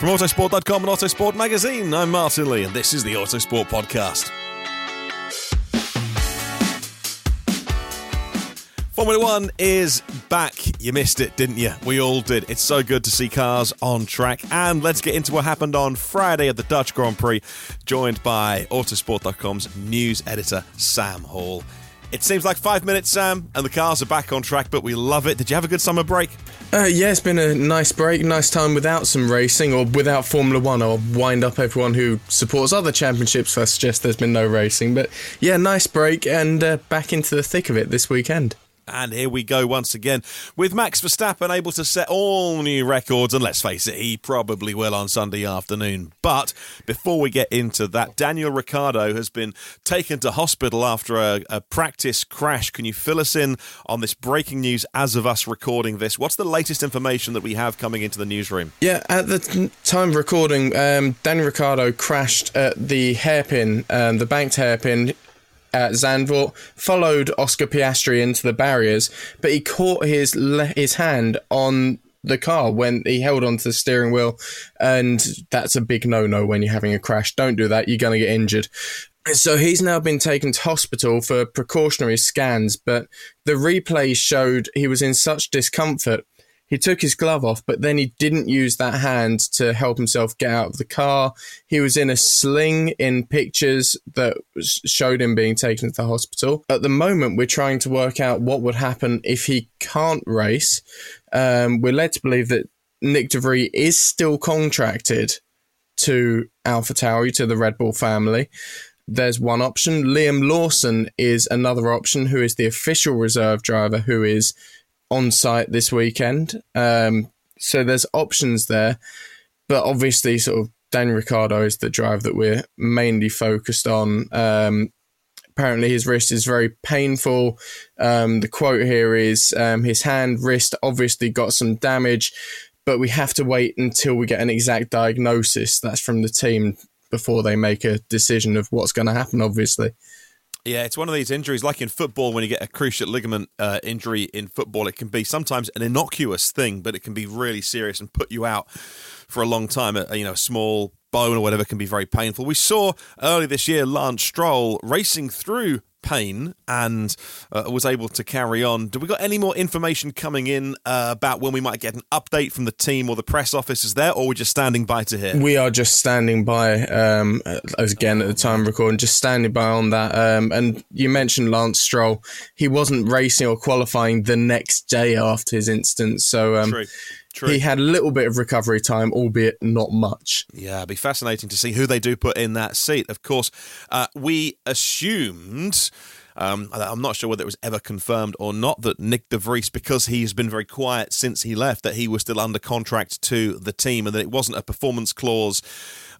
From Autosport.com and Autosport Magazine, I'm Martyn Lee, and this is the Autosport Podcast. Formula One is back. You missed it, didn't you? We all did. It's so good to see cars on track. And let's get into what happened on Friday at the Dutch Grand Prix, joined by Autosport.com's news editor, Sam Hall. It seems like five minutes, Sam, and the cars are back on track, but we love it. Did you have a good summer break? Uh, yeah, it's been a nice break, nice time without some racing or without Formula One. I'll wind up everyone who supports other championships. I suggest there's been no racing, but yeah, nice break and uh, back into the thick of it this weekend. And here we go once again with Max Verstappen able to set all new records. And let's face it, he probably will on Sunday afternoon. But before we get into that, Daniel Ricciardo has been taken to hospital after a, a practice crash. Can you fill us in on this breaking news as of us recording this? What's the latest information that we have coming into the newsroom? Yeah, at the time of recording, um, Daniel Ricciardo crashed at the hairpin, um, the banked hairpin at Zandvoort, followed Oscar Piastri into the barriers, but he caught his le- his hand on the car when he held onto the steering wheel, and that's a big no no when you're having a crash. Don't do that; you're going to get injured. So he's now been taken to hospital for precautionary scans, but the replays showed he was in such discomfort he took his glove off, but then he didn't use that hand to help himself get out of the car. He was in a sling in pictures that showed him being taken to the hospital. At the moment, we're trying to work out what would happen if he can't race. Um, we're led to believe that Nick de Vries is still contracted to AlphaTauri, to the Red Bull family. There's one option. Liam Lawson is another option, who is the official reserve driver, who is on site this weekend. Um, so there's options there, but obviously, sort of Daniel Ricciardo is the drive that we're mainly focused on. Um, apparently, his wrist is very painful. Um, the quote here is um, his hand, wrist obviously got some damage, but we have to wait until we get an exact diagnosis. That's from the team before they make a decision of what's going to happen, obviously. Yeah, it's one of these injuries, like in football, when you get a cruciate ligament uh, injury in football, it can be sometimes an innocuous thing, but it can be really serious and put you out for a long time. A, you know, a small bone or whatever can be very painful. We saw early this year Lance Stroll racing through pain and uh, was able to carry on. Do we got any more information coming in uh, about when we might get an update from the team or the press officers there, or we're just standing by to hear? We are just standing by, um, again at the time of recording, just standing by on that. Um, and you mentioned Lance Stroll; he wasn't racing or qualifying the next day after his instance, so. Um, True. He had a little bit of recovery time, albeit not much. Yeah, it'd be fascinating to see who they do put in that seat. Of course, uh, we assumed. Um, I'm not sure whether it was ever confirmed or not that Nick de Vries, because he's been very quiet since he left, that he was still under contract to the team and that it wasn't a performance clause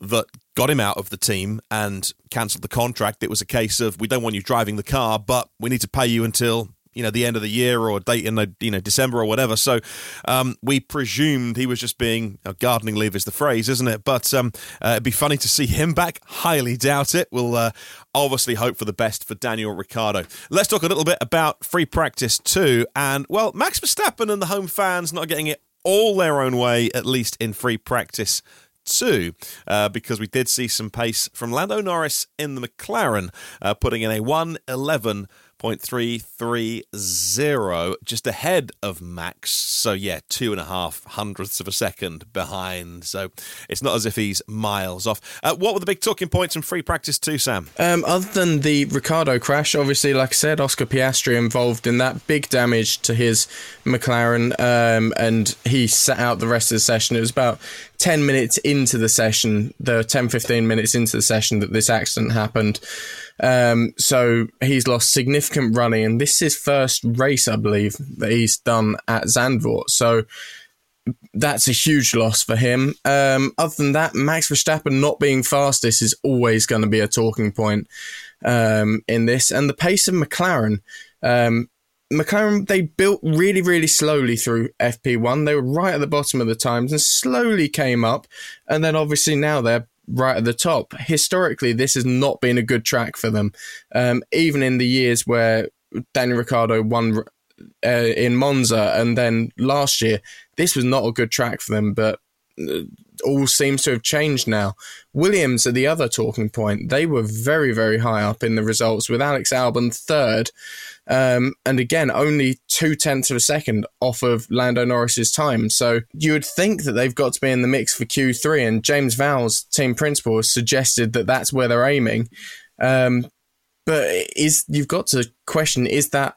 that got him out of the team and cancelled the contract. It was a case of we don't want you driving the car, but we need to pay you until you know the end of the year or a date in the you know December or whatever. So um, we presumed he was just being uh, gardening leave is the phrase, isn't it? But um, uh, it'd be funny to see him back. Highly doubt it. We'll uh, obviously hope for the best for Daniel Ricciardo. Let's talk a little bit about free practice too, and well, Max Verstappen and the home fans not getting it all their own way, at least in free practice two, uh, because we did see some pace from Lando Norris in the McLaren, uh, putting in a 111. 0.330, just ahead of Max. So, yeah, two and a half hundredths of a second behind. So, it's not as if he's miles off. Uh, what were the big talking points in free practice, too, Sam? Um, other than the Ricciardo crash, obviously, like I said, Oscar Piastri involved in that big damage to his McLaren, um, and he sat out the rest of the session. It was about 10 minutes into the session, the 10 15 minutes into the session, that this accident happened. Um, so he's lost significant running, and this is his first race, I believe, that he's done at Zandvoort. So that's a huge loss for him. Um, other than that, Max Verstappen not being fastest is always going to be a talking point um, in this. And the pace of McLaren, um, McLaren, they built really, really slowly through FP1. They were right at the bottom of the times and slowly came up. And then obviously now they're right at the top. Historically, this has not been a good track for them. Um, even in the years where Daniel Ricciardo won uh, in Monza and then last year, this was not a good track for them, but uh, all seems to have changed now. Williams are the other talking point. They were very, very high up in the results with Alex Albon third. Um, and again, only two tenths of a second off of Lando Norris's time. So you would think that they've got to be in the mix for Q3. And James Vowles, team principal, has suggested that that's where they're aiming. Um, but is you've got to question: is that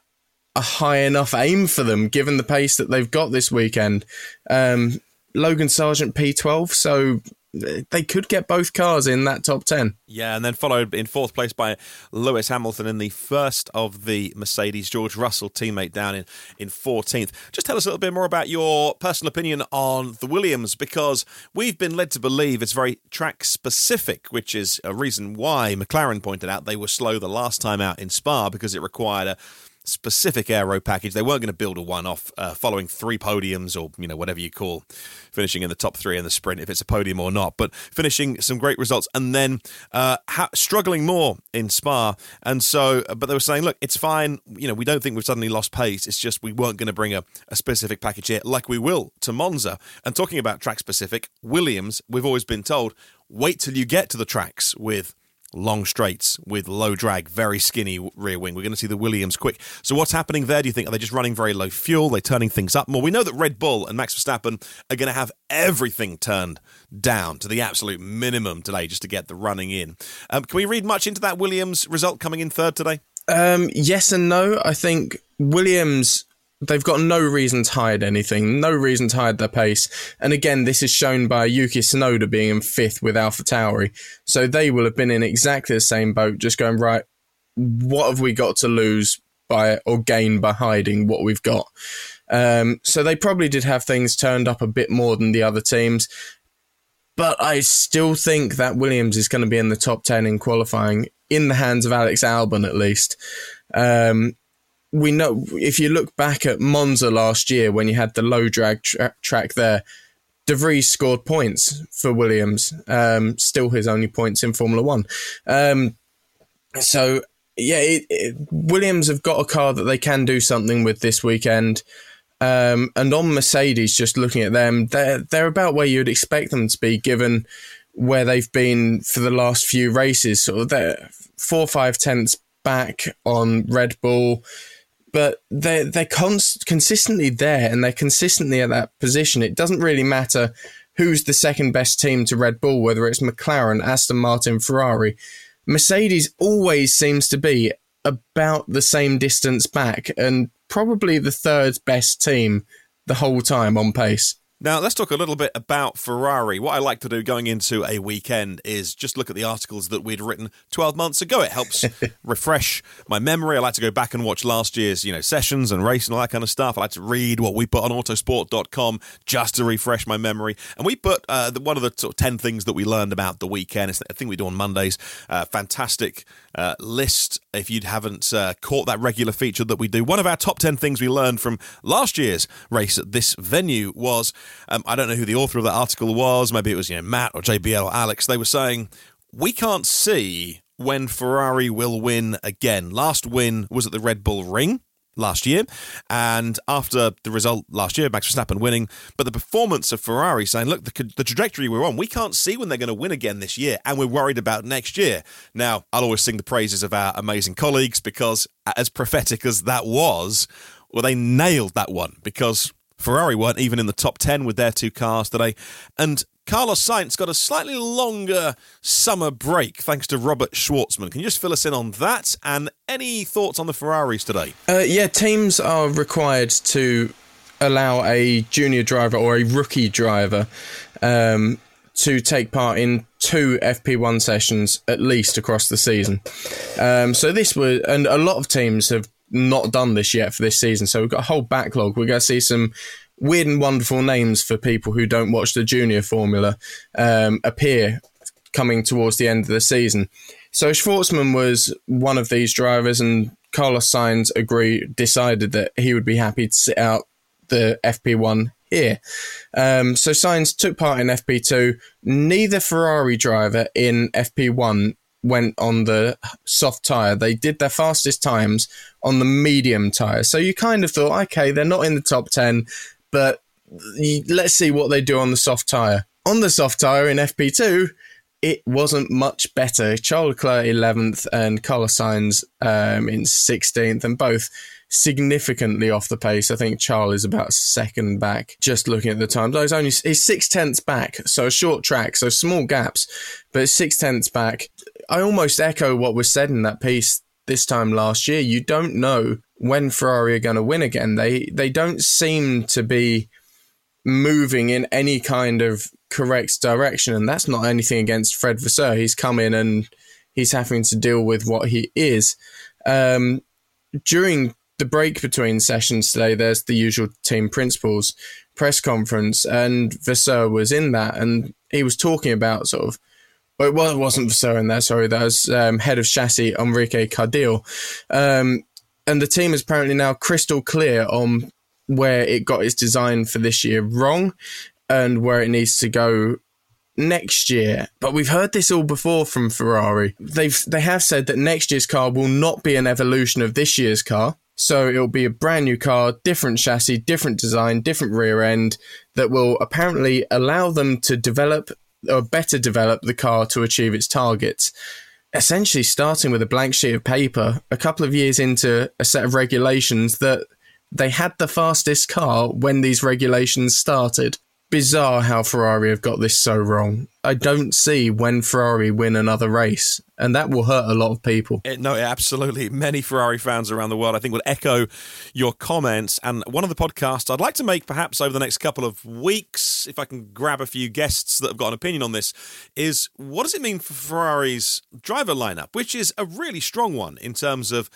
a high enough aim for them, given the pace that they've got this weekend? Um, Logan Sargeant P12, so they could get both cars in that top 10. Yeah, and then followed in fourth place by Lewis Hamilton in the first of the Mercedes George Russell teammate down in, in 14th. Just tell us a little bit more about your personal opinion on the Williams because we've been led to believe it's very track specific, which is a reason why McLaren pointed out they were slow the last time out in Spa because it required a specific aero package. They weren't going to build a one off uh, following three podiums or, you know, whatever you call finishing in the top three in the sprint, if it's a podium or not, but finishing some great results and then uh, ha- struggling more in Spa. And so, uh, but they were saying, look, it's fine. You know, we don't think we've suddenly lost pace. It's just we weren't going to bring a, a specific package here like we will to Monza. And talking about track specific, Williams, we've always been told, wait till you get to the tracks with long straights with low drag, very skinny rear wing. We're going to see the Williams quick. So what's happening there? Do you think are they just running very low fuel? They're turning things up more. We know that Red Bull and Max Verstappen are going to have everything turned down to the absolute minimum today just to get the running in. Um, can we read much into that Williams result coming in third today? Um, yes and no. I think Williams they've got no reason to hide anything, no reason to hide their pace. And again, this is shown by Yuki Tsunoda being in fifth with Alpha Tauri. So they will have been in exactly the same boat, just going, right, what have we got to lose by or gain by hiding what we've got? Um, so they probably did have things turned up a bit more than the other teams. But I still think that Williams is going to be in the top 10 in qualifying, in the hands of Alex Albon at least. Um, we know if you look back at Monza last year when you had the low drag tra- track there, De Vries scored points for Williams. Um, still his only points in Formula One. Um, so yeah, it, it, Williams have got a car that they can do something with this weekend. Um, and on Mercedes, just looking at them, they're they're about where you'd expect them to be, given where they've been for the last few races. Of they're four or five tenths back on Red Bull but they're they're const- consistently there and they're consistently at that position. It doesn't really matter who's the second best team to Red Bull, whether it's McLaren, Aston Martin, Ferrari. Mercedes always seems to be about the same distance back and probably the third best team the whole time on pace. Now, let's talk a little bit about Ferrari. What I like to do going into a weekend is just look at the articles that we'd written 12 months ago. It helps refresh my memory. I like to go back and watch last year's, you know, sessions and race and all that kind of stuff. I like to read what we put on autosport.com just to refresh my memory. And we put uh, one of the sort of 10 things that we learned about the weekend. It's a thing we do on Mondays. Uh, fantastic uh, list if you haven't uh, caught that regular feature that we do. One of our top 10 things we learned from last year's race at this venue was um, I don't know who the author of that article was. Maybe it was you know Matt or JBL or Alex. They were saying we can't see when Ferrari will win again. Last win was at the Red Bull Ring last year, and after the result last year, Max Verstappen winning, but the performance of Ferrari saying, look, the, the trajectory we're on, we can't see when they're going to win again this year, and we're worried about next year. Now, I'll always sing the praises of our amazing colleagues because, as prophetic as that was, well, they nailed that one because Ferrari weren't even in the top 10 with their two cars today. And Carlos Sainz got a slightly longer summer break thanks to Robert Shwartzman. Can you just fill us in on that? And any thoughts on the Ferraris today? Uh, yeah, teams are required to allow a junior driver or a rookie driver um, to take part in two FP1 sessions at least across the season. Um, so this was, and a lot of teams have not done this yet for this season. So we've got a whole backlog. We're going to see some weird and wonderful names for people who don't watch the junior formula um, appear coming towards the end of the season. So Shwartzman was one of these drivers, and Carlos Sainz agreed, decided that he would be happy to sit out the FP1 here. Um, so Sainz took part in FP2. Neither Ferrari driver in FP1 went on the soft tyre. They did their fastest times on the medium tyre. So you kind of thought, okay, they're not in the top 10, but let's see what they do on the soft tyre. On the soft tyre in FP2, it wasn't much better. Charles Leclerc 11th and Carlos Sainz um, in 16th, and both significantly off the pace. I think Charles is about second back. Just looking at the times, he's only he's six tenths back, so a short track, so small gaps, but six tenths back. I almost echo what was said in that piece this time last year. You don't know when Ferrari are going to win again. They they don't seem to be moving in any kind of correct direction, and that's not anything against Fred Vasseur. He's come in and he's having to deal with what he is. Um, during the break between sessions today, there's the usual team principals press conference, and Vasseur was in that, and he was talking about sort of. Well, it wasn't Vasseur in there. Sorry, that was um, head of chassis Enrico Cardile, um, and the team is apparently now crystal clear on where it got its design for this year wrong, and where it needs to go next year. But we've heard this all before from Ferrari. They've they have said that next year's car will not be an evolution of this year's car. So it'll be a brand new car, different chassis, different design, different rear end that will apparently allow them to develop or better develop the car to achieve its targets. Essentially, starting with a blank sheet of paper, a couple of years into a set of regulations that they had the fastest car when these regulations started bizarre how Ferrari have got this so wrong. I don't see when Ferrari win another race, and that will hurt a lot of people. It, no, absolutely. Many Ferrari fans around the world, I think, will echo your comments. And one of the podcasts I'd like to make, perhaps over the next couple of weeks, if I can grab a few guests that have got an opinion on this, is what does it mean for Ferrari's driver lineup, which is a really strong one in terms of.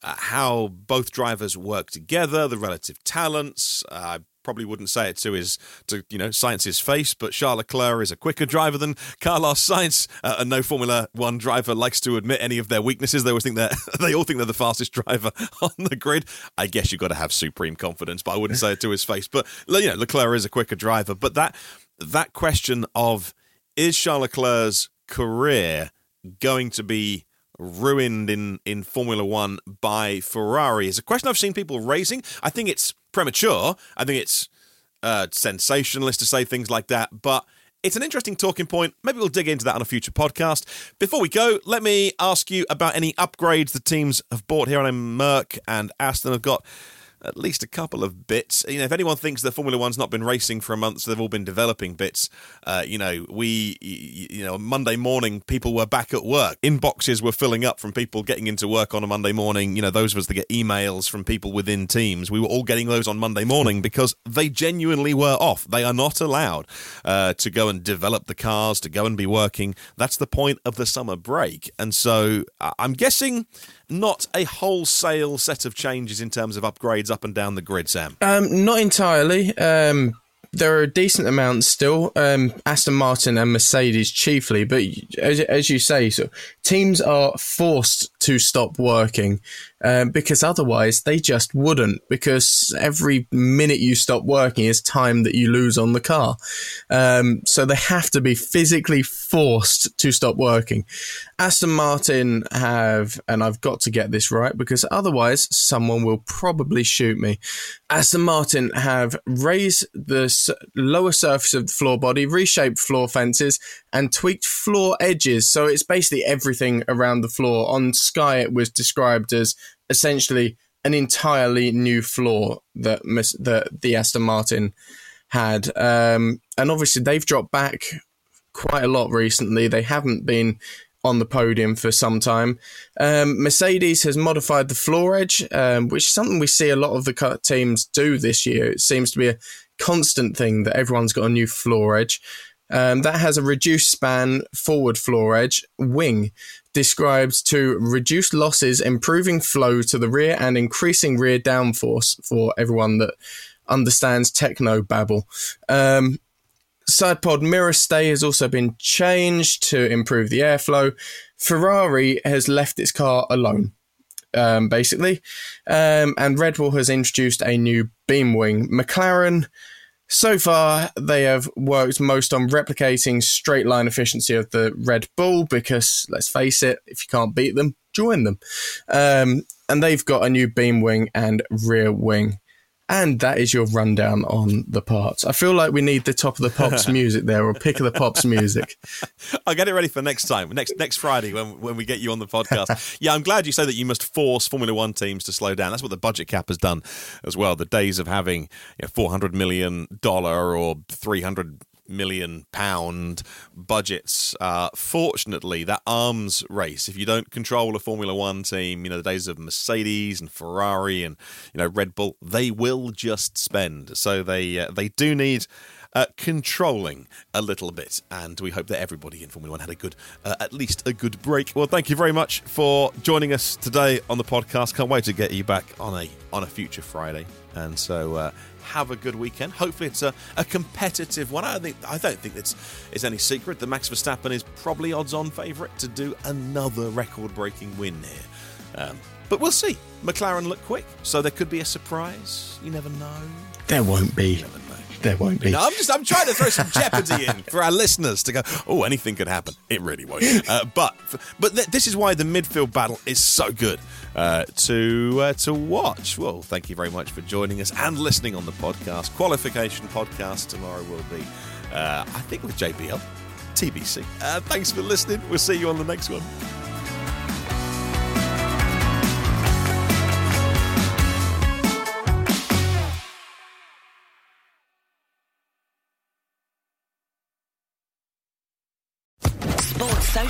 Uh, how both drivers work together, the relative talents. Uh, probably wouldn't say it to his to you know Sainz's face, but Charles Leclerc is a quicker driver than Carlos Sainz, uh, and no Formula One driver likes to admit any of their weaknesses. They always think that they all think they're the fastest driver on the grid. I guess you've got to have supreme confidence, but I wouldn't say it to his face. But you know, Leclerc is a quicker driver. But that that question of is Charles Leclerc's career going to be ruined in, in Formula One by Ferrari is a question I've seen people raising. I think it's premature. I think it's uh, sensationalist to say things like that, but it's an interesting talking point. Maybe we'll dig into that on a future podcast. Before we go, let me ask you about any upgrades the teams have bought here. on Merc and Aston have got at least a couple of bits. You know, if anyone thinks that Formula One's not been racing for a month, so they've all been developing bits, uh, you know, we, you know, Monday morning, people were back at work. Inboxes were filling up from people getting into work on a Monday morning. You know, those of us that get emails from people within teams, we were all getting those on Monday morning because they genuinely were off. They are not allowed uh, to go and develop the cars, to go and be working. That's the point of the summer break. And so I'm guessing not a wholesale set of changes in terms of upgrades up and down the grid, Sam. Um, not entirely. Um, there are decent amounts still. Um, Aston Martin and Mercedes chiefly, but as, as you say, so teams are forced to stop working um, because otherwise they just wouldn't. Because every minute you stop working is time that you lose on the car. Um, so they have to be physically forced to stop working. Aston Martin have, and I've got to get this right because otherwise someone will probably shoot me. Aston Martin have raised the lower surface of the floor body, reshaped floor fences, and tweaked floor edges. So it's basically everything around the floor. On Sky, it was described as essentially an entirely new floor that that the Aston Martin had, um, and obviously they've dropped back quite a lot recently. They haven't been on the podium for some time. Um, Mercedes has modified the floor edge, um, which is something we see a lot of the teams do this year. It seems to be a constant thing that everyone's got a new floor edge. Um, that has a reduced span forward floor edge wing described to reduce losses, improving flow to the rear, and increasing rear downforce for everyone that understands techno babble. Um, side pod mirror stay has also been changed to improve the airflow. Ferrari has left its car alone. Um, basically, um, and Red Bull has introduced a new beam wing. McLaren so far, they have worked most on replicating straight line efficiency of the Red Bull because, let's face it, if you can't beat them, join them. Um, and they've got a new beam wing and rear wing. And that is your rundown on the parts. I feel like we need the top of the pops music there, or pick of the pops music. I'll get it ready for next time, next next Friday when when we get you on the podcast. yeah, I'm glad you say that you must force Formula One teams to slow down. That's what the budget cap has done as well. The days of having you know, 400 million dollar or 300 million pound budgets. Uh, fortunately, that arms race, if you don't control a Formula One team, you know, the days of Mercedes and Ferrari and, you know, Red Bull, they will just spend. So they, uh, they do need uh, controlling a little bit. And we hope that everybody in Formula One had a good, uh, at least a good break. Well, thank you very much for joining us today on the podcast. Can't wait to get you back on a on a future Friday. And so uh, have a good weekend. Hopefully, it's a, a competitive one. I don't think I don't think it's it's any secret that Max Verstappen is probably odds-on favourite to do another record-breaking win here. Um, but we'll see. McLaren look quick, so there could be a surprise. You never know. There won't be. There won't be. No, I'm just I'm trying to throw some jeopardy in for our listeners to go. Oh, anything could happen. It really won't. Uh, but but th- this is why the midfield battle is so good uh, to uh, to watch. Well, thank you very much for joining us and listening on the podcast. Qualification podcast tomorrow will be, uh, I think, with JBL, TBC. Uh, thanks for listening. We'll see you on the next one.